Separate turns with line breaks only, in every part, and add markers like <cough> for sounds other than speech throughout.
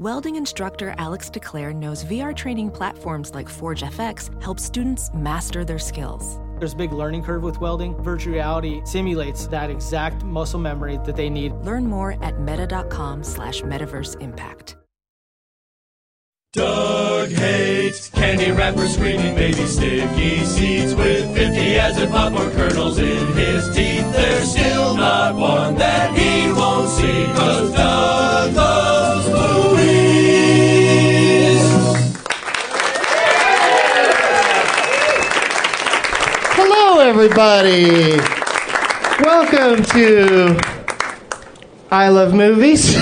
Welding instructor Alex DeClaire knows VR training platforms like Forge FX help students master their skills.
There's a big learning curve with welding. Virtual reality simulates that exact muscle memory that they need.
Learn more at meta.com slash metaverse impact.
Doug hates candy wrappers, screaming baby sticky seeds with 50 acid popcorn kernels in his teeth. There's still not one that he won't see, cause Doug loves
everybody. Welcome to I Love Movies.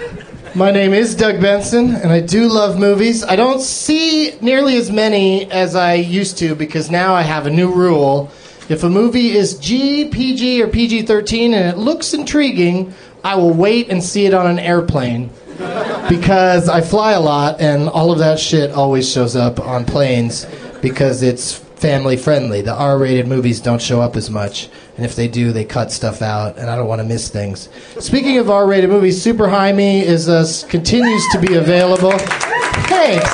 <laughs> My name is Doug Benson, and I do love movies. I don't see nearly as many as I used to because now I have a new rule. If a movie is G, PG, or PG 13 and it looks intriguing, I will wait and see it on an airplane. <laughs> Because I fly a lot, and all of that shit always shows up on planes because it's family friendly. The R rated movies don't show up as much. And if they do, they cut stuff out, and I don't want to miss things. Speaking of R rated movies, Super High Me is uh, continues to be available. Thanks.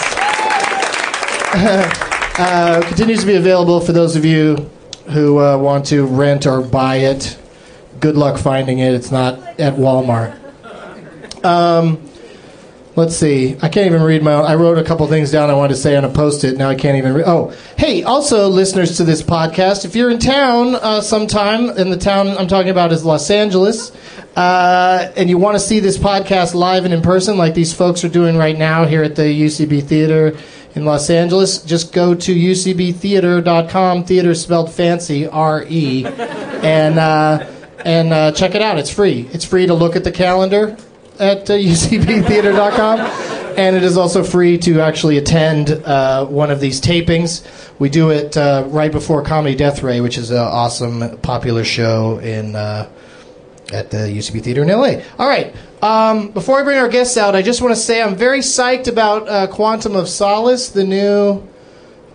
<laughs> uh, continues to be available for those of you who uh, want to rent or buy it. Good luck finding it. It's not at Walmart. Um, Let's see. I can't even read my own. I wrote a couple things down I wanted to say on a post it. Now I can't even read. Oh, hey, also, listeners to this podcast, if you're in town uh, sometime, and the town I'm talking about is Los Angeles, uh, and you want to see this podcast live and in person, like these folks are doing right now here at the UCB Theater in Los Angeles, just go to ucbtheater.com, theater spelled fancy, R E, and, uh, and uh, check it out. It's free. It's free to look at the calendar at uh, <laughs> ucbtheater.com. And it is also free to actually attend uh, one of these tapings. We do it uh, right before Comedy Death Ray, which is an awesome, popular show in uh, at the UCB Theater in LA. All right. Um, before I bring our guests out, I just want to say I'm very psyched about uh, Quantum of Solace, the new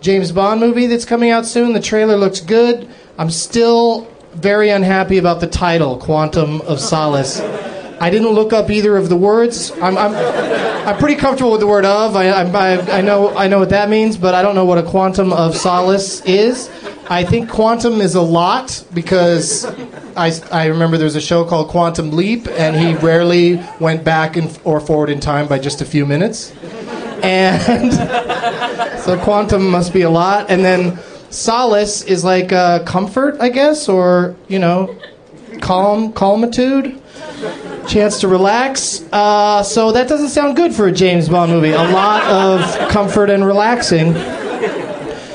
James Bond movie that's coming out soon. The trailer looks good. I'm still very unhappy about the title, Quantum of Solace. I didn't look up either of the words. I'm, I'm, I'm pretty comfortable with the word of. I, I, I, know, I know what that means, but I don't know what a quantum of solace is. I think quantum is a lot because
I, I remember there was a show called Quantum Leap, and he rarely went back and, or forward in time by just a few minutes. And <laughs> so quantum must be a lot. And then solace is like uh, comfort, I guess, or, you know, calm, calmitude, chance to relax. Uh, so that doesn't sound good for a James Bond movie. A lot of comfort and relaxing.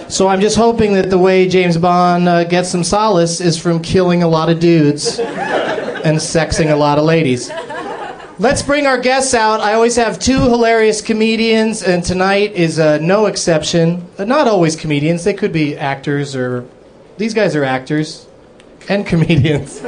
So I'm just hoping that the way James Bond uh, gets some solace is from killing a lot of dudes and sexing a lot of ladies. Let's bring our guests out. I always have two hilarious comedians, and tonight is uh, no exception. Uh, not always comedians, they could be actors or. These guys are actors and <laughs> comedians.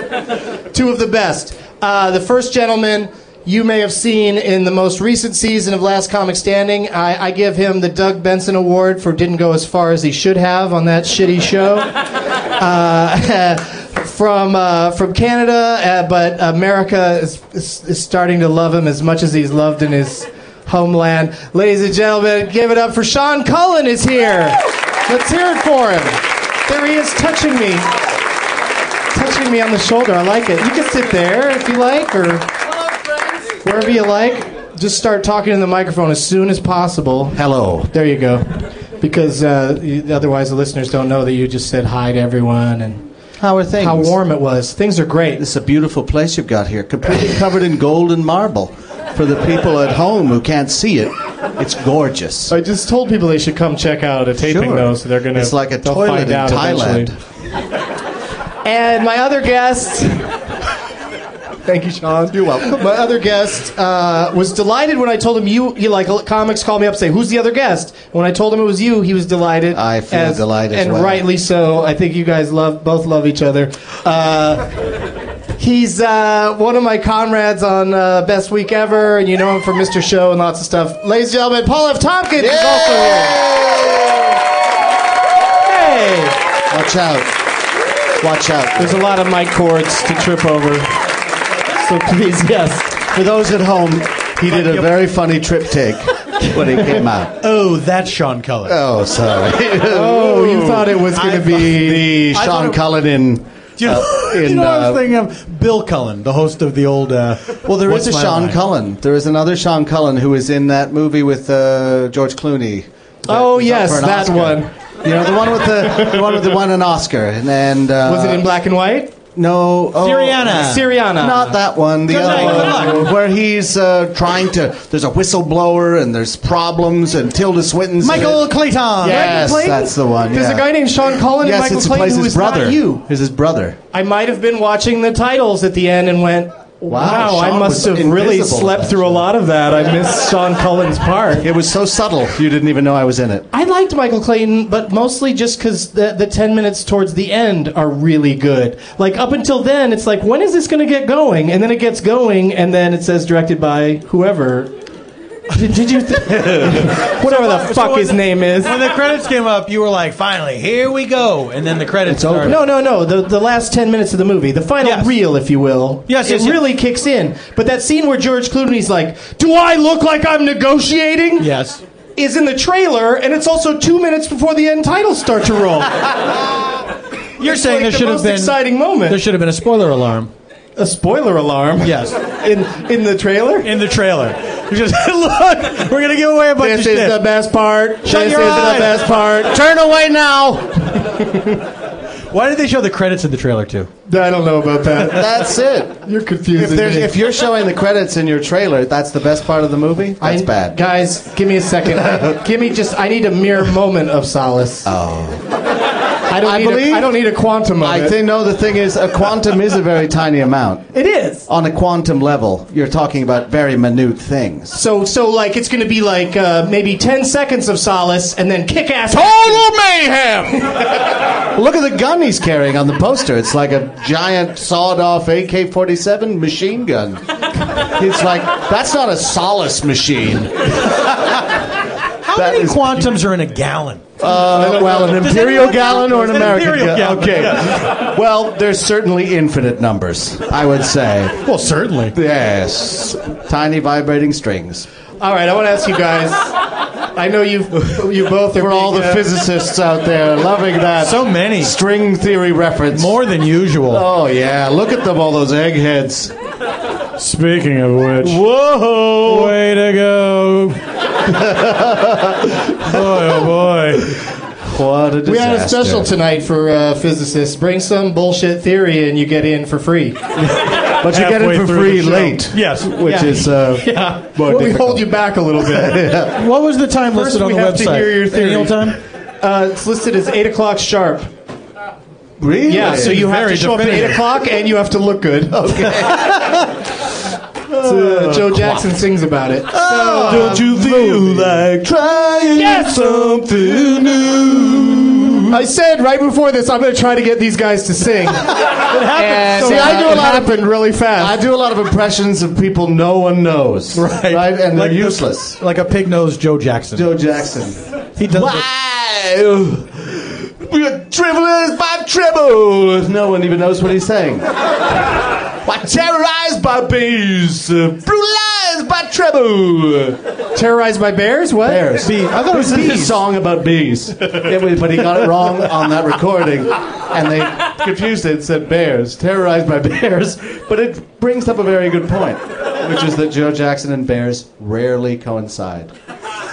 Two of the best. Uh, the first gentleman you may have seen in the most recent season of Last Comic Standing. I, I give him the Doug Benson Award for didn't go as far as he should have on that shitty show. <laughs> Uh, <laughs> from uh, from Canada, uh, but America is, is, is starting to love him as much as he's loved in his homeland. Ladies and gentlemen, give it up for Sean Cullen is here. Let's hear it for him. There he is, touching me, touching me on the shoulder. I like it. You can sit there if you like, or wherever you like. Just start talking in the microphone as soon as possible.
Hello.
There you go. Because uh, you- otherwise, the listeners don't know that you just said hi to everyone and
How are things?
how warm it was. Things are great.
This is a beautiful place you've got here, completely covered in gold and marble. For the people at home who can't see it, it's gorgeous.
I just told people they should come check out a taping
Sure.
though, so they're gonna.
It's like a toilet in Thailand.
Eventually. And my other guest. Thank you, Sean.
You're welcome.
My other guest uh, was delighted when I told him you. You like comics? Call me up, say who's the other guest. When I told him it was you, he was delighted.
I feel delighted
and
well.
rightly so. I think you guys love both love each other. Uh, He's uh, one of my comrades on uh, Best Week Ever, and you know him from Mr. Show and lots of stuff. Ladies and gentlemen, Paul F. Tompkins is also here. Hey!
Watch out. Watch out.
There's a lot of mic cords to trip over. So please, <laughs> yes.
For those at home, he did a very funny trip take when he came out.
Oh, that's Sean Cullen.
Oh, sorry. <laughs>
Oh, you thought it was going to be.
the
I
Sean
it-
Cullen in.
Do you know,
uh, <laughs>
you
in,
know what I
uh,
was thinking of? Bill Cullen, the host of the old. Uh,
Well, there is a Sean
Line?
Cullen. There is another Sean Cullen who was in that movie with uh, George Clooney.
Oh, yes, that
Oscar.
one.
You know the one with the the one with the one an Oscar and, and uh,
Was it in black and white?
No, oh,
Syriana.
Syriana.
Not that one. The
Good
other
night,
one, where he's uh, trying to. There's a whistleblower and there's problems and Tilda Swinton's. in
Michael
it.
Clayton.
Yes,
Clayton?
that's the one.
There's
yeah.
a guy named Sean Cullen and
Yes,
Michael
it's
Clayton
plays
who
his
is not
brother.
you.
Is his brother?
I might have been watching the titles at the end and went, wow, I must have really slept through a lot of that. I missed <laughs> Sean Cullen's part.
It was so subtle, you didn't even know I was in it.
I liked Michael Clayton, but mostly just because the, the 10 minutes towards the end are really good. Like, up until then, it's like, when is this going to get going? And then it gets going, and then it says directed by whoever. Did, did you. Th- <laughs> whatever the
So
fuck
when
his
the-
name is.
When the credits came up, you were like, "Finally, here we go!" And then the credits
It's over.
started.
No, no, no. The the last ten minutes of the movie, the final
Yes.
reel, if you will.
Yes,
it
yes, yes.
really kicks in. But that scene where George Clooney's like, "Do I look like I'm negotiating?"
Yes.
Is in the trailer, and it's also two minutes before the end titles start to roll. <laughs>
You're
It's
saying
like
there
the
should have
most
been
exciting moment.
There should have been a spoiler alarm.
a spoiler alarm.
Yes. <laughs>
In in the trailer.
In the trailer, you <laughs> just look. We're gonna give away a bunch
This
of
is the best part.
Shut
this
your
is
eyes.
the best part.
Turn away now. <laughs>
Why did they show the credits in the trailer too?
I don't know about that. <laughs>
That's it.
You're
If,
confusing
there's,
me.
if you're showing the credits in your trailer, that's the best part of the movie. That's
I-
bad.
Guys, give me a second. give me just. I need a mere moment of solace.
Oh.
I don't
I
need.
believe-
a, I don't need a quantum of
I
it.
think no. The thing is, a quantum is a very tiny amount. <laughs>
it is.
On a quantum level, you're talking about very minute things.
So, so like it's going to be like uh, maybe ten seconds of solace, and then kick ass.
Total mayhem! <laughs> Look at the gun he's carrying on the poster. It's like a giant sawed-off AK-47 machine gun. It's like that's not a solace machine. <laughs>
How
That
many
is-
quantums are in a gallon?
Uh, well, an
Does
imperial
anyone
gallon or an
Is it
American
imperial
gallon?
gallon?
Okay. Well, there's certainly infinite numbers. I would say.
Well, certainly.
Yes. Tiny vibrating strings.
All right, I want to ask you guys. I know you you both are
For all the
big, uh,
physicists out there loving that
So many.
string theory reference.
More than usual.
Oh yeah, look at them, all those eggheads.
Speaking of which,
Whoa!
way to go. Boy, oh boy.
What a disaster!
We had a special tonight for uh, physicists. Bring some bullshit theory and you get in for free. <laughs>
but you get
Halfway
it for
through
free
the show.
late.
Yes.
which
Yeah.
is uh, <laughs> more
Well, we
difficult.
hold you back a little bit. <laughs>
What was the time
First
listed on
we
the
have to
website?
hear your theory.
Any old time?
Uh, it's listed as 8 o'clock sharp.
Really?
Yeah, so you have
Very
to show up at
definitive.
8 o'clock and you have to look good. Okay. Uh, Joe Jackson sings about it. So,
Don't you feel like trying
Yes!
something new?
I said right before this, I'm going to try to get these guys to sing. <laughs> It and
See, I do a lot of-
happened really fast.
I do a lot of impressions of people no one knows,
Right.
Right, and they're
Like the-
useless.
Like a pig nosed Joe Jackson.
Joe Jackson.
he does. it.
Why? We're travelers by treble. No one even knows what he's saying. Why terrorized by bees, brutalized by treble.
Terrorized by bears? What?
Bears.
Bee- I thought it was
a song about bees. But he got it wrong on that recording, and they confused it and said bears, terrorized by bears. But it brings up a very good point, which is that Joe Jackson and bears rarely coincide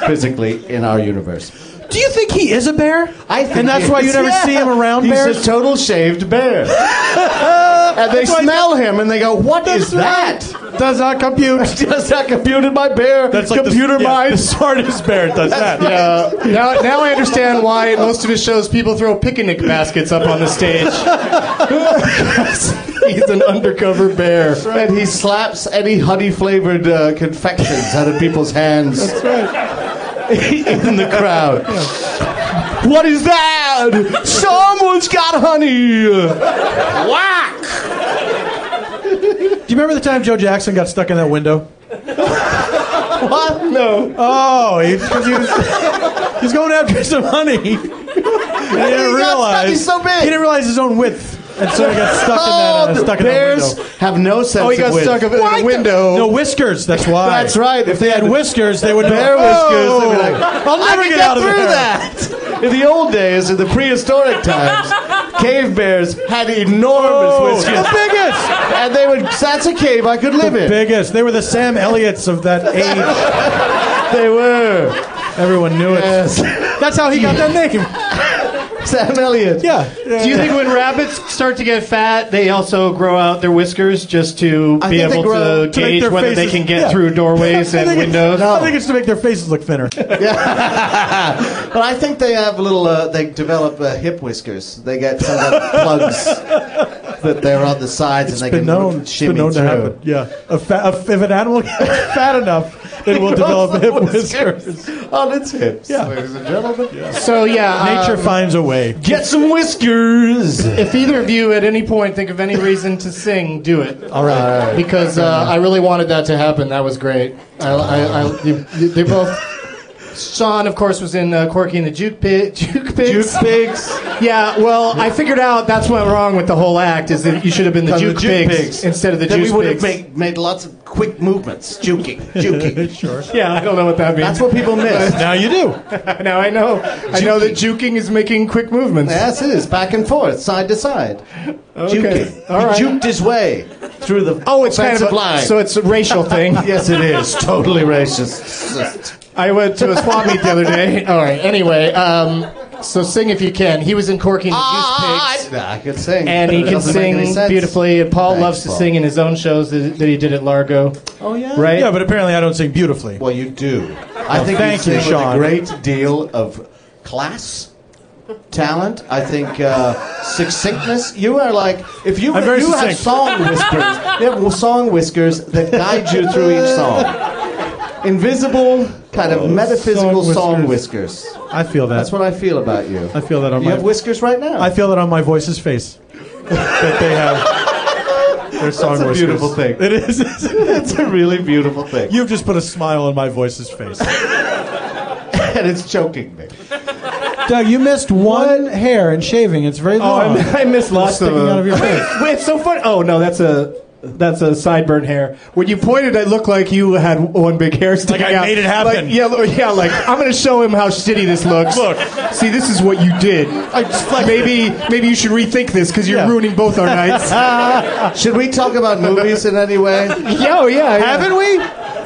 physically in our universe.
Do you think he is a bear?
I think
and that's
he
why you never
yeah.
see him around
He's
bears.
a total shaved bear. <laughs> and they
That's
smell him and they go, "What is that?"
Does not compute. <laughs>
Does that compute in my bear?
That's like
computer
the, yeah,
mind.
The <laughs> smartest bear does that.
Uh, now, now I understand why in most of his shows people throw picnic baskets up on the stage. He's an undercover bear.
And he slaps any honey flavored uh, confections out of people's hands. That's right. <laughs> in the crowd. What is that? Someone's got honey. Whack!
Do you remember the time Joe Jackson got stuck in that window? <laughs>
What? No.
Oh, he, 'cause he was, he was going after some honey. And <laughs> he didn't
got
realize
stuck, he's so big.
He didn't realize his own width, and so he got stuck in that.
Oh,
Uh,
the
stuck in
bears
that window.
have no sense
Oh, he got
of width.
stuck in a
the-
window.
No whiskers. That's why.
That's right.
If they had whiskers, they would
bear
know,
whiskers, they'd be
"Oh,
like,
I'll <laughs> never
I can
get, out of
through
there.
that. In the old days, in the prehistoric times, <laughs> cave bears had enormous
Oh,
whiskers.
the biggest,
And they would, that's a cave I could live in.
The biggest. They were the Sam Elliotts of that <laughs> age.
They were.
Everyone knew it.
Yes.
That's how he got that name.
Sam Elliott.
Yeah.
Do you think when rabbits start to get fat, they also grow out their whiskers just to
I
be
think they
able
grow
to
to make
gauge
their
whether they
faces-
can get
yeah.
through doorways <laughs>
I
and
think it's-
windows?
I think it's to make their faces look thinner. <laughs> Yeah. <laughs>
But I think they have a little, uh, they develop uh, hip whiskers. They get some of the plugs that they're on the sides and they
been
can
known, it's
shimmy
been known to
through.
happen. Yeah, a fa- a, if an animal gets fat enough, it will develop hip whiskers.
on its hips,
Yeah.
ladies and gentlemen.
So yeah,
Nature
um,
finds a way.
Get some whiskers.
if either of you at any point think of any reason to sing, do it.
All right.
Because uh, I really wanted that to happen. That was great. I, I, I, you, you- they both. Sean, of course, was in uh, Corky and the Juke, Pig, Juke Pigs.
Juke pigs.
Yeah, well, I figured out that's what went wrong with the whole act is that you should have been the
From the
Juke,
juke
pigs,
pigs.
instead of the
then
Juice
we would
Pigs.
have made, made lots of quick movements, juking, juking. <laughs> sure.
yeah, I don't know what that means.
That's what people miss. <laughs>
Now you do. <laughs>
now I know. I know that juking is making quick movements.
yes, it is back and forth, side to side. Juking.
All
he
right.
juked his way through the
Oh, it's kind of a,
line.
so it's a racial thing.
yes, it is totally racist.
I went to a swap meet the other day. All right. Anyway, um, so sing if you can. He was in Corky and the
Ah,
Juice Pigs.
I, I can sing,
And he can
doesn't make any
sing beautifully. And Paul
Thanks,
loves to
Paul.
sing in his own shows that, that he did at Largo.
Oh yeah,
Right?
Yeah, but apparently I don't sing beautifully.
Well, you do. I think
thank
you
you,
sing with a great deal of class, talent. I think uh, succinctness. You are like if you
I'm very
you have song whiskers. You have song whiskers that guide you through each song. Invisible, kind of oh, metaphysical
song
song
whiskers.
whiskers.
I feel that.
That's what I feel about you.
I feel that on
You
my.
You have whiskers right now.
I feel that on my voice's face. that they have. Their song
That's a
whiskers.
beautiful thing.
It is. <laughs>
it's a really beautiful thing,
You've just put a smile on my voice's face. <laughs>
and it's choking me.
Doug, you missed one hair in shaving. It's very
Oh,
long.
I, <laughs> I missed lots of them.
out of your face.
Wait, it's so funny. Oh no, that's a That's a sideburn hair. When you pointed, it looked like you had one big hair sticking
I
out.
made it happen.
Like, yeah, li- yeah. Like I'm going to show him how shitty this looks.
Look.
see, this is what you did. I just maybe, maybe you should rethink this because you're
Yeah.
ruining both our nights. <laughs>
Should we talk about movies in any way? <laughs>
yeah, oh, yeah, yeah.
Haven't we?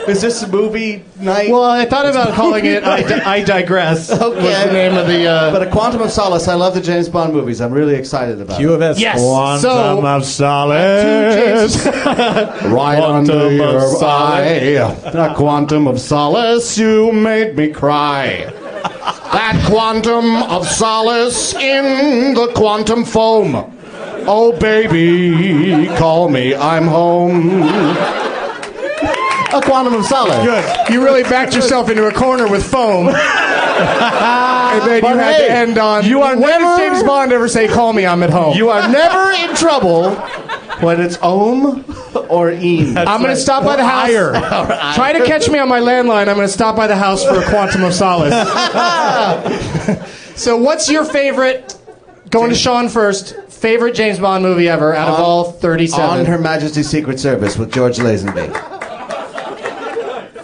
Is this a movie night?
Well, I thought about calling it "I, Di- I Digress."
Okay.
Was the name of the? Uh,
but a Quantum of Solace. I love the James Bond movies. I'm really excited about
Q
it.
of S.
Yes.
Quantum
So-
of solace. <laughs>
Right
Quantum
under
of
your
solace.
eye. A quantum of solace, you made me cry. That quantum of solace in the quantum foam. Oh, baby, call me, I'm home. A quantum of solace.
Good. You really backed yourself into a corner with foam. <laughs> and then
But
you had
hey,
to end on.
you are
when does
never-
James Bond ever say, "Call me, I'm at home"?
You are never in trouble when it's om or een.
I'm going to stop by the house. <laughs> Try to catch me on my landline. I'm going to stop by the house for a quantum of solace. <laughs> so, what's your favorite? Going to Sean first. Favorite James Bond movie ever out of all 37?
On Her Majesty's Secret Service with George Lazenby.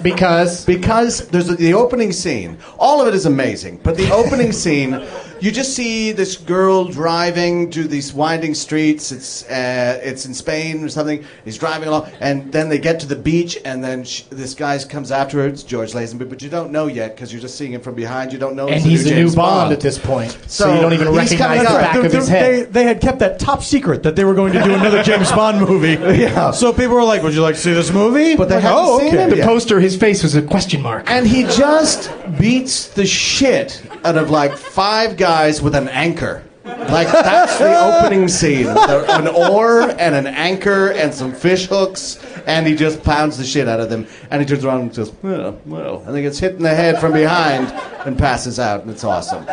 Because
Because there's the opening scene. All of it is amazing, but the opening scene, you just see this girl driving through these winding streets. It's uh, it's in Spain or something. He's driving along, and then they get to the beach, and then sh this guy comes after her. It's George Lazenby, but you don't know yet because you're just seeing him from behind. You don't know.
and he's
the
the
new
new
James
Bond, at this point, so,
So
you don't even recognize
coming
the back
They-
of his head.
they had kept that top secret that they were going to do another James Bond movie. <laughs>
Yeah.
So people were like, "Would you like to see this movie?"
But they
Like,
haven't
oh,
seen
okay.
it
the
yet.
poster, his face was a question mark.
And he just beats the shit out of like five guys with an anchor. Like that's the opening scene. An oar and an anchor and some fish hooks, and he just pounds the shit out of them. And he turns around and goes, well, well, and he gets hit in the head from behind and passes out, and it's awesome.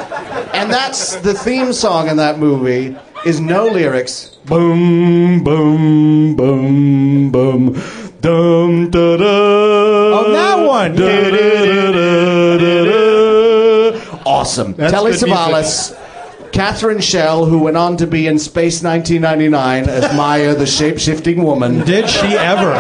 And that's the theme song in that movie. Is no lyrics. Boom, boom, boom, boom, dum da da.
Oh, that one.
Da, da, da, da, da. Awesome.
That's
Telly
music.
Savalas, Catherine Schell, who went on to be in Space 1999 as Maya, the shape shifting woman,
Did she ever?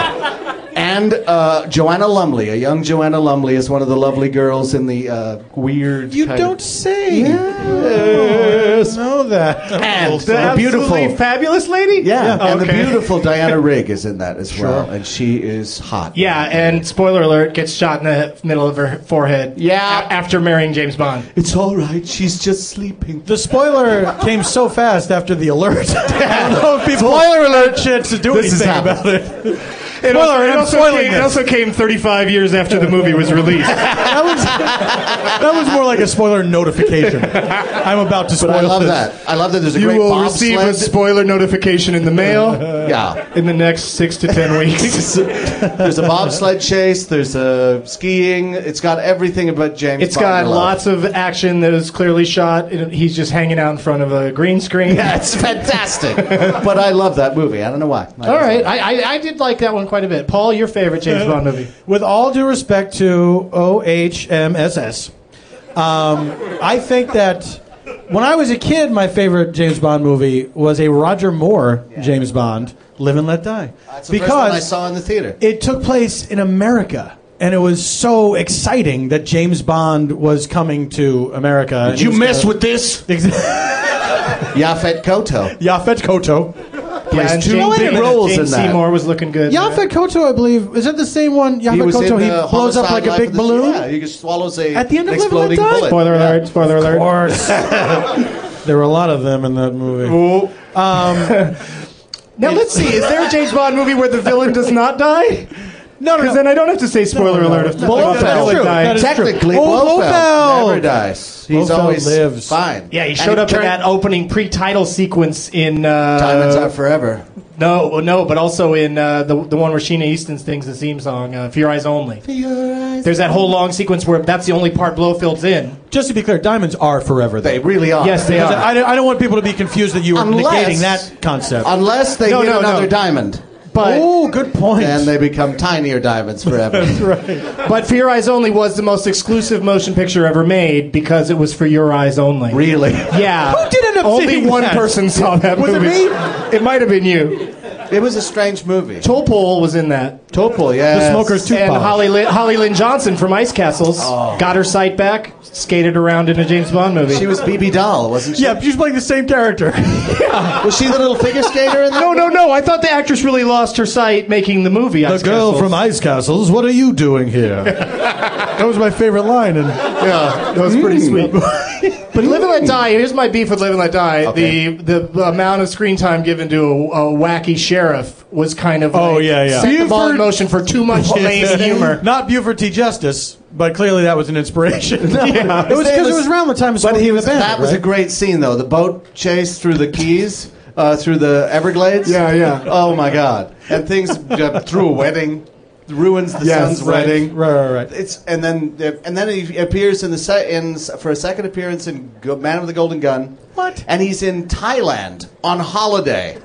And uh, Joanna Lumley, a young Joanna Lumley, is one of the lovely girls in the uh, weird.
You
kind
don't
Of,
say.
Yes.
know that.
And
The
the beautiful.
fabulous lady.
Yeah, and the beautiful Diana Rigg is in that as well, and she is hot.
Yeah, and spoiler alert, gets shot in the middle of her forehead.
Yeah.
a- after marrying James Bond.
It's all right. She's just sleeping.
The spoiler came so fast after the alert. <laughs> <laughs> I don't know if people
Spoiler alert.
had a chance to do
This
anything about it.
It
Spoiler,
also, it also came, it also came 35 years after the movie was released. <laughs>
That was, that was more like a spoiler notification. I'm about to spoil
But I love
this.
that. I love that. There's a
you
great You
will receive a spoiler notification in the mail <laughs>
yeah.
in the next six to ten <laughs> weeks.
There's a bobsled chase. There's a skiing. It's got everything about James.
It's
Bond
got
you love.
lots of action that is clearly shot. He's just hanging out in front of a green screen.
Yeah, it's fantastic. but I love that movie. I don't know why. I
All
just
right,
love it.
I, I, I did like that one quite a bit. Paul, your favorite James Bond movie?
With all due respect to OHMSS, um, I think that when I was a kid, my favorite James Bond movie was a Roger Moore James Bond, Live and Let Die.
That's the first one I saw in the theater.
it took place in America. And it was so exciting that James Bond was coming to America.
Did you mess with this?
Ex- <laughs>
Yaphet Kotto.
Yaphet Kotto.
Plays
and
two
James,
big
James
roles in that.
Seymour was looking good.
Yaphet Kotto, I believe, is that the same one?
He
Yaphet
was
Kotto,
in
he
the
blows up
Homicide
like a
Life
big
of the-
balloon.
Yeah, he just swallows a
At the end of
an
Live and Let
exploding
Die?
bullet.
Spoiler
Yeah.
alert! Spoiler alert!
Of course. <laughs> there were a lot of them in that movie.
Um, <laughs> now let's see. Is there a James Bond movie where the villain does not die?
No, no,
Because
no.
then I don't have to say spoiler
No, no,
alert
no.
if the
Blofeld.
if
That is
villain
true.
died.
That is true.
Technically,
Oh,
Blofeld,
Blofeld.
never dies. He's
Blofeld
always
lives.
fine.
Yeah, he
And
showed up
turned-
in that opening pre-title sequence in uh,
Diamonds Are Forever.
No, no, but also in uh, the the one where Sheena Easton sings the theme song, uh, "For Your Eyes Only." There's that whole long sequence where that's the only part Blofeld's in.
Just to be clear, diamonds are forever. Though.
They really are.
Yes, they are.
I, don't- I don't want people to be confused that you were
Unless-
negating that concept.
Unless they
No,
hit
no, no.
another diamond.
But
oh, good point.
Then they become tinier diamonds forever. <laughs> right.
but For Your Eyes Only was the most exclusive motion picture ever made because it was for your eyes only.
really?
Yeah.
Who did end up
Only
seeing
one
that?
person saw that movie.
Was it
movie.
me?
It might have been you.
It was a strange movie.
Topol was in that.
Topol, yeah.
The Smoker's Tooth
and Holly Lynn, Holly Lynn Johnson from Ice Castles oh. got her sight back, skated around in a James Bond movie.
She was Bibi Dahl, wasn't she?
Yeah, she's playing the same character. <laughs>
Was she the little figure skater in that?
no, no, no! I thought the actress really lost her sight making the movie.
the girl
Castles.
from Ice Castles, what are you doing here? <laughs> that was my favorite line. And
Yeah, that was pretty hmm. sweet. <laughs> but Live and Let Die. Here's my beef with Live and Let Die.
Okay.
The the amount of screen time given to a, a wacky sheriff was kind of
Oh,
like,
yeah, yeah.
set the ball in
Buford-
motion for too much <laughs> lame humor.
Not Buford T. Justice, but clearly that was an inspiration. <laughs>
Yeah.
It was because it was around the time of
But he was,
the Bandit,
that was a great scene, though. The boat chase through the Keys, uh, through the Everglades.
Yeah, yeah.
Oh my God! And things <laughs> uh, through a wedding ruins the
Yes,
son's
right,
wedding.
right, right, right.
It's and then and then he appears in the se- in for a second appearance in Go- Man with the Golden Gun.
What?
And he's in Thailand on holiday.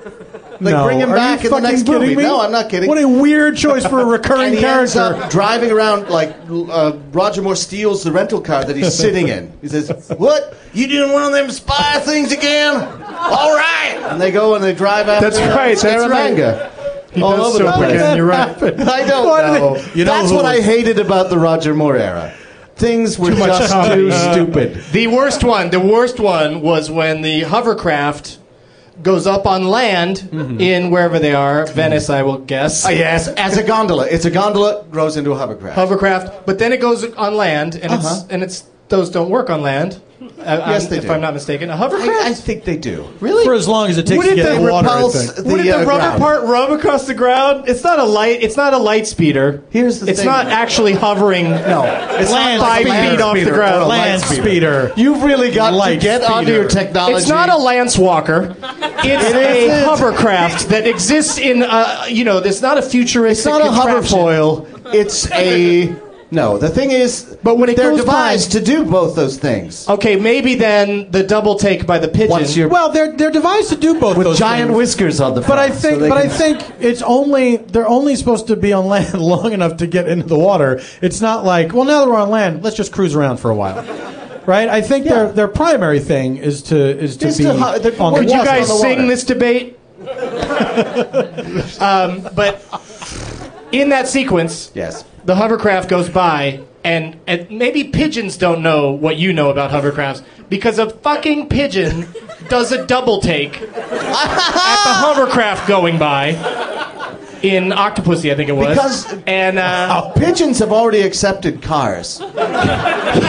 Like
no,
bring him back in the next movie.
Me?
No, I'm not kidding.
What a weird choice for a recurring
and he ends
character.
driving around like uh, Roger Moore steals the rental car that he's <laughs> sitting in. He says, "What? You doing one of them spy things again? All right." And they go and they drive after.
That's right, that's right.
Scaramanga.
He
All
does
over the place.
again, You're right. <laughs>
I don't
Why
know.
they- You know
That's
who
what I hated about the Roger Moore era. Things were
much
just
comedy.
too stupid. <laughs>
The worst one, the worst one was when the hovercraft goes up on land in wherever they are, Venice, I will guess.
Uh, yes, as a gondola. It's a gondola grows into a hovercraft.
hovercraft, but then it goes on land, and
Uh-huh.
it's and it's those don't work on land. Uh,
Yes, they
if
do.
I'm not mistaken, a hovercraft.
I, I think they do.
really?
For as long as it takes
Wouldn't
to get
they
in the water, I
repulse
think.
the,
Wouldn't the
uh,
rubber
ground?
part rub across the ground? It's not a light. It's not a light speeder.
Here's the
It's
thing.
not actually hovering.
No, it's
Land
not like
five
a land
feet off the
speeder
ground.
or a
Land
light speeder.
speeder.
You've really got
Light
to get onto
speeder.
your technology.
It's not a lance walker. It's a
isn't.
hovercraft that exists in. Uh, you know, it's not a futuristic.
It's not a
contraption.
hoverfoil. It's a no. The thing is,
But when it
they're
goes by-
devised to do both those things.
Okay, maybe then the double take by the pigeon.
Once you're
Well, they're they're devised to do both
with
those
giant
things.
whiskers on the Front,
But
front.
I think,
they
but I think it's only they're only supposed to be on land <laughs> long enough to get into the water. It's not like, well, now that we're on land, let's just cruise around for a while, right? I think their their primary thing is to is to
Is
be
to ho- they're-
on
Could
the
you guys
on the
sing this debate? <laughs> um, but in that sequence,
yes.
The hovercraft goes by, and, and maybe pigeons don't know what you know about hovercrafts because a fucking pigeon does a double take at the <laughs> hovercraft going by in Octopussy, I think it was.
Because-
and uh,
Pigeons have already accepted cars. <laughs>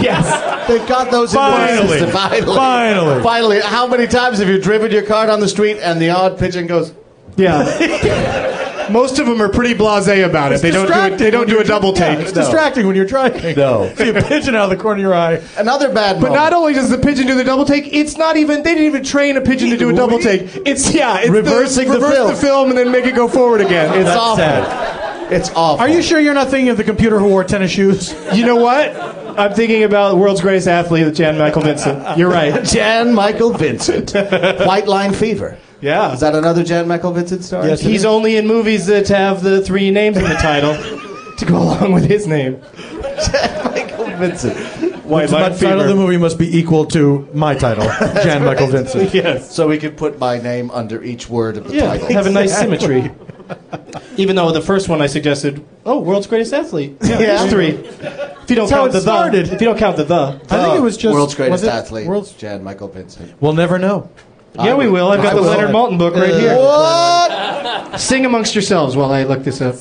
yes,
They've got those in the
Finally.
system. Finally.
Finally.
Finally. How many times have you driven your car down the street and the odd pigeon goes,
yeah. <laughs> Most of them are pretty blasé about it. They don't do it. They don't do a double
Yeah,
take.
it's distracting when you're driving.
No. <laughs>
See a pigeon out of the corner of your eye.
Another bad
But
moment.
not only does the pigeon do the double take, it's not even. They didn't even train a pigeon to do a double take. It's yeah, it's
Reversing the
reverse
film.
the film and then make it go forward again.
It's
That's
awful.
sad.
It's awful.
Are you sure you're not thinking of the computer who wore tennis shoes?
You know what? I'm thinking about the world's greatest athlete, Jan Michael Vincent. You're right. <laughs>
Jan Michael Vincent. White Line Fever.
Yeah.
Is that another Jan Michael Vincent story?
Yes,
He's only in movies that have the three names in the title <laughs> to go along with his name.
Jan Michael Vincent.
White
The title of the movie must be equal to my title, <laughs> Jan Michael Vincent.
Yes.
So we could put my name under each word of the
Yeah,
title.
have a nice symmetry. <laughs> Even though the first one I suggested, oh, world's greatest athlete. Yeah,
Yeah.
there's three. If you don't
how
count
it
the
started.
the, if you don't count the the,
I think it was just
world's greatest
was it
athlete.
World's,
Jan Michael Vincent.
we'll never know.
Yeah, we will. I've got
I
the
will.
Leonard Maltin book right here.
What?
Sing amongst yourselves while I look this up.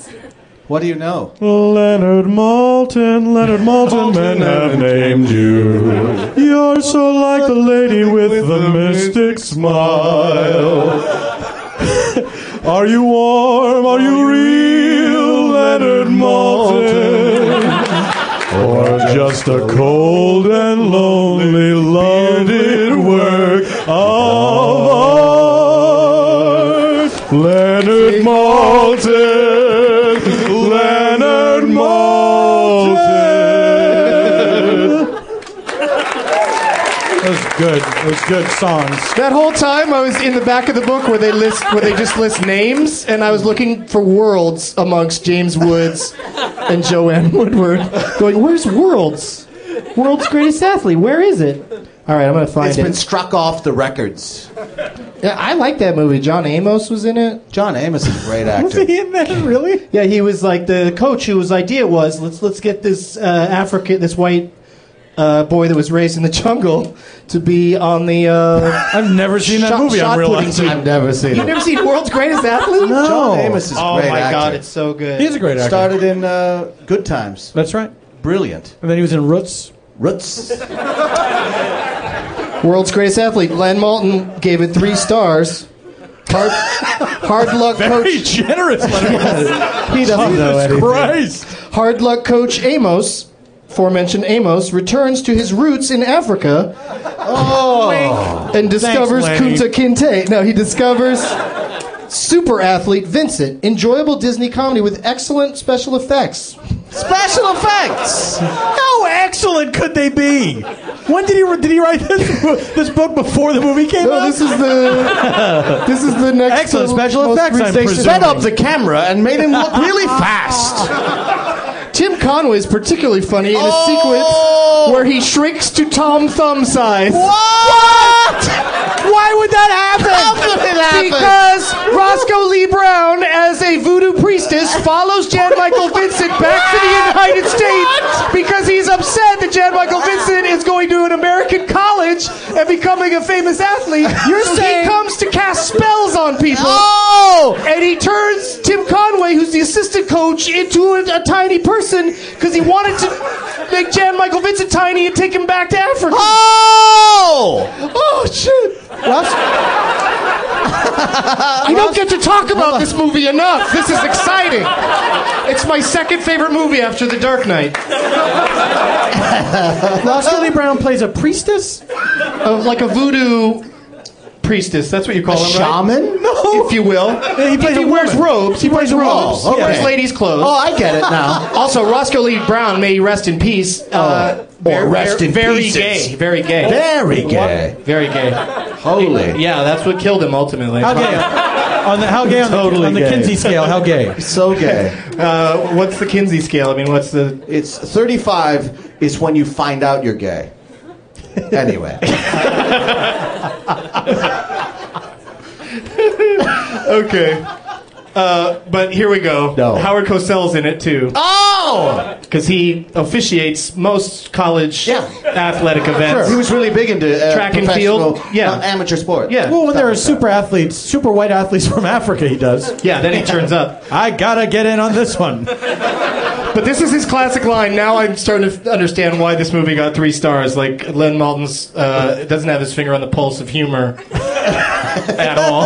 What do you know?
Leonard Maltin, Leonard Maltin, men have named you. You're so like the lady with the mystic smile. Are you warm? Are you real, Leonard Maltin? Or just a cold and lonely loaded work of good. It was good songs.
That whole time I was in the back of the book where they list where they just list names, and I was looking for worlds amongst James Woods and Joanne <laughs> Woodward. Going, where's Worlds? World's greatest athlete. Where is it? All right, I'm gonna find
It's
It's
been struck off the records.
Yeah, I like that movie. John Amos was in it.
John Amos is a great <laughs>
Was
actor.
he in that? Really?
Yeah, he was like the coach whose idea was let's let's get this uh, African, this white uh, boy that was raised in the jungle to be on the. Uh, <laughs>
I've never seen that
Shot-
movie. I'm
pudding
realizing.
I've never seen it.
You've
it.
never seen World's Greatest Athlete?
No.
John Amos is a
Oh
great
my
actor.
god, it's so good.
He's a great actor.
Started in uh, Good Times.
That's right.
Brilliant.
And then he was in Roots.
Roots. <laughs>
World's Greatest Athlete. Len Maltin gave it three stars. Hard, hard luck
Very
coach.
generous. <laughs>
He doesn't know
Jesus
anything.
Christ.
Hard luck coach Amos, aforementioned Amos, returns to his roots in Africa. Oh, and discovers
Lenny.
Kunta Kinte. No, he discovers super athlete Vincent. Enjoyable Disney comedy with excellent special effects.
Special effects.
How excellent could they be? When did he did he write this <laughs> this book before the movie came
No,
out?
this is the this is the next
Excellent special effects, presuming.
Sped up the camera and made him look really fast.
Tim Conway is particularly funny in a
Oh!
sequence where he shrinks to Tom Thumb size.
What?
Why would that happen?
How it happen?
Because Roscoe Lee Browne, as a voodoo priestess, follows Jan Michael Vincent back to the United States because he's upset that Jan Michael Vincent is going to an American college and becoming a famous athlete. You're
saying-
he comes to cast spells on people.
Oh!
And he turns Tim Conway, who's the assistant coach, into a, a tiny person because he wanted to make Jan Michael Vincent tiny and take him back to Africa.
Oh!
Oh shit! I don't get to talk about this movie enough. This is exciting. It's my second favorite movie after The Dark Knight. <laughs>
Lee Browne plays a priestess.
Of like a voodoo priestess. That's what you call him, right?
Shaman?
No.
If you will.
he plays
he
a
wears
woman.
robes, he,
He
wears robes. He wears ladies' clothes.
Oh, I get it now. <laughs>
Also, Roscoe Lee Browne, may he rest in peace. Uh,
or rest
very,
in
very
pieces.
gay. Very gay.
Very gay.
Very gay.
Holy.
Yeah, that's what killed him ultimately.
How gay? On the how gay on the, on the. Kinsey scale? How gay? <laughs>
So gay. <laughs>
Uh, what's the Kinsey scale? I mean, what's the?
It's 35 is when you find out you're gay. Anyway.
Okay. Uh, but here we go.
No.
Howard Cosell's in it too,
Oh!
because he officiates most college
Yeah.
athletic events.
He was really big into uh,
Track and
professional,
field? Yeah.
uh, amateur sport.
Yeah.
Well, when there are
like
super athletes, super white athletes from Africa, he does.
Yeah, then he turns up. <laughs>
I gotta get in on this one.
But this is his classic line. Now I'm starting to f- understand why this movie got three stars. Like Len Maltin's uh, doesn't have his finger on the pulse of humor <laughs> at all.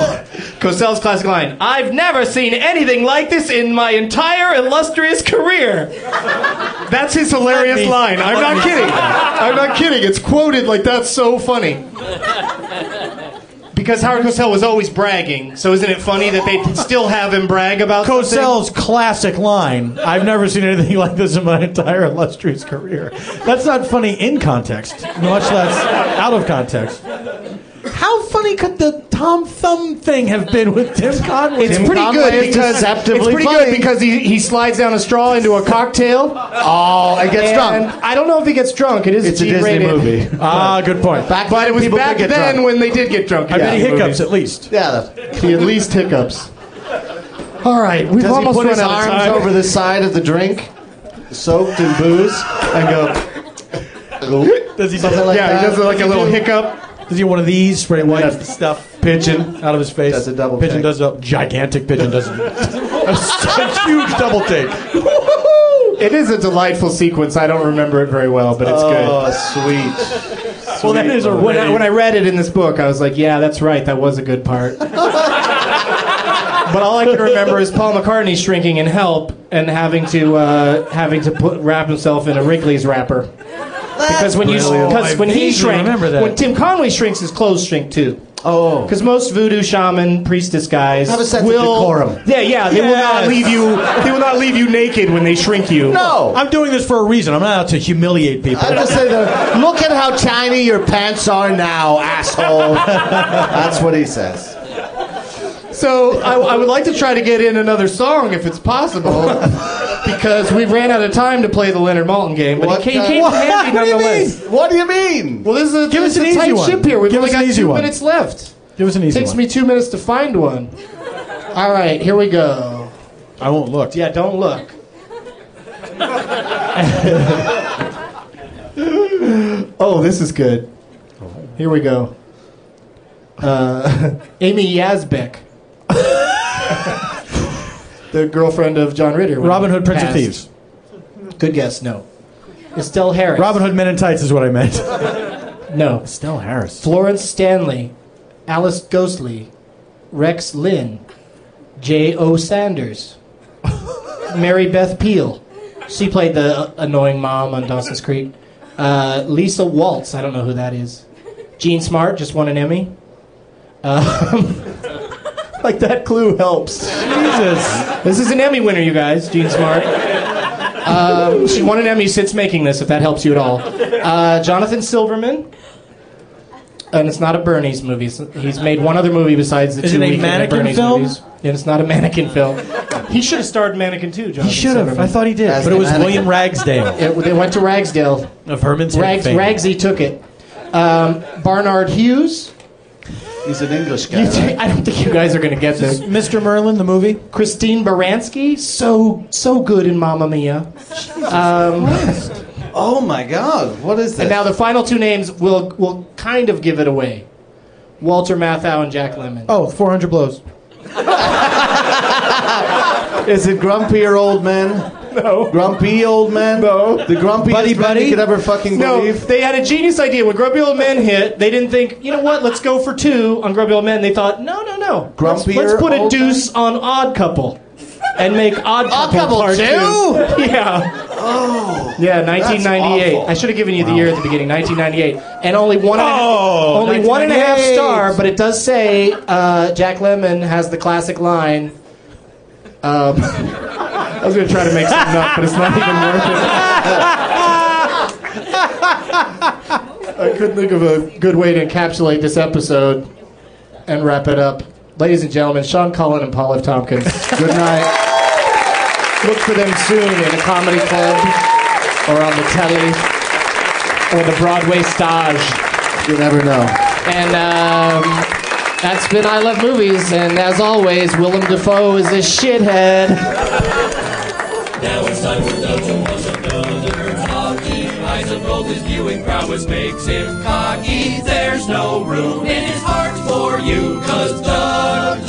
Cosell's classic line: "I've never seen anything like this in my entire illustrious career." That's his hilarious
me-
line. I'm not kidding. I'm not kidding. It's quoted like that's so funny. Because Howard Cosell was always bragging, so isn't it funny that they still have him brag about something?
Cosell's classic line I've never seen anything like this in my entire illustrious career. That's not funny in context, much less out of context. How funny could the Tom Thumb thing have been with Tim Conway?
It's
Tim
pretty
Conway
good
is
because it's pretty
funny.
good because he, he slides down a straw into a cocktail.
Oh, I gets
and
drunk.
I don't know if he gets drunk. It is
It's a Disney
G-rated.
movie.
ah, good point.
Back
But it was
people
back
did
then
drunk.
when they did get drunk.
I bet he
Yeah.
hiccups at least.
Yeah.
He at least hiccups. All right, we've
Does he
almost
put
run
his
out of
arms
time.
over the side of the drink, soaked in booze, and go?
Does he
Something like
yeah,
that.
he does like a little hiccup.
Does he one of these spray white stuff pigeon out of his face?
That's a double
pigeon
take.
does a gigantic pigeon does a, a huge double take.
It is a delightful sequence. I don't remember it very well, but it's good.
Oh, sweet.
Well, that is a.
When I, when I read it in this book, I was like, yeah, that's right. That was a good part. but all I can remember is Paul McCartney shrinking in Help and having to uh, having to put wrap himself in a Wrigley's wrapper. Because when you because when he
vaguely
shrank,
remember that.
when Tim Conway shrinks, his clothes shrink too.
Oh.
Because most voodoo shaman priestess guys
Have a sense of
will,
decorum.
Yeah, yeah, they will not
Yes.
leave you. They will not leave you naked when they shrink you.
No.
I'm doing this for a reason. I'm not out to humiliate people.
I just say the look at how tiny your pants are now, asshole. <laughs> That's what he says.
So I, I would like to try to get in another song if it's possible, <laughs> because we ran out of time to play the Leonard Maltin game. But
What
it came,
the-
came
What?
handy <laughs>
What do you
nonetheless.
What do you mean?
Well, this is a,
Give
this
us an
is a
easy
tight
one.
ship here. We've
Give
only
us an
got
easy
two
one.
minutes left.
Give us an easy one
Takes
one.
me two minutes to find one. All right, here we go.
I won't look.
Yeah, don't look. <laughs> oh, this is good. Here we go. Uh, <laughs> Amy Yasbeck. The girlfriend of John Ritter. when
Robin
he
Hood, Prince of
passed.
Thieves.
Good guess, no. Estelle Harris.
Robin Hood Men in Tights is what I meant. <laughs>
No.
Estelle Harris.
Florence Stanley. Alice Ghostley. Rex Linn. J.O. Sanders. <laughs> Mary Beth Peil. She played the annoying mom on Dawson's Creek. Uh, Lisa Waltz. I don't know who that is. Jean Smart just won an Emmy. Um, <laughs> like that clue helps.
Jesus.
This is an Emmy winner, you guys. Jean Smart. Um, she won an Emmy since making this, if that helps you at all. Uh, Jonathan Silverman. And it's not a Bernie's movie. He's made one other movie besides the
Is
two
it a
Weekend at
mannequin
Bernie's
film?
movies. And it's not a mannequin film. He should have starred in Mannequin too, Jonathan
He should have. I thought he did.
As
But it was
mannequin.
William Ragsdale
It- they went to Ragsdale.
of Herman's
Rags,
fame.
Ragsy took it. Um, Barnard Hughes.
He's an English guy.
You
right?
I don't think you guys are going to get this.
Mr. Merlin, the movie.
Christine Baranski, so so good in Mamma Mia. Um,
Oh my God! What is this?
and now the final two names will will kind of give it away. Walter Matthau and Jack Lemmon.
Oh, 400 blows. <laughs>
is it grumpier old man? <laughs>
no.
Grumpy old man?
No.
The grumpiest
Buddy,
man
buddy?
you could ever fucking
No,
believe.
they had a genius idea. When Grumpy Old Men hit, they didn't think, you know what, let's go for two on Grumpy Old Men. They thought, no, no, no. Let's, let's put a
Old
deuce on Odd Couple and make Odd Couple,
Couple
part
two? <laughs>
Yeah.
Oh.
Yeah, 1998. I should have given you the year at the beginning, 1998. And only one and a half,
Oh,
only one and a half star, but it does say uh, Jack Lemmon has the classic line. Um, <laughs> I was going to try to make something up, but it's not even worth it. I couldn't think of a good way to encapsulate this episode and wrap it up. Ladies and gentlemen, Sean Cullen and Paul F. Tompkins. Good night. Look for them soon in a comedy club or on the telly or the Broadway stage.
You never know.
And um, that's been I Love Movies. And as always, Willem Dafoe is a shithead.
Now it's time for Doug to watch another talkie. Eyes of gold, his viewing prowess makes him cocky. There's no room in his heart for you, cause Doug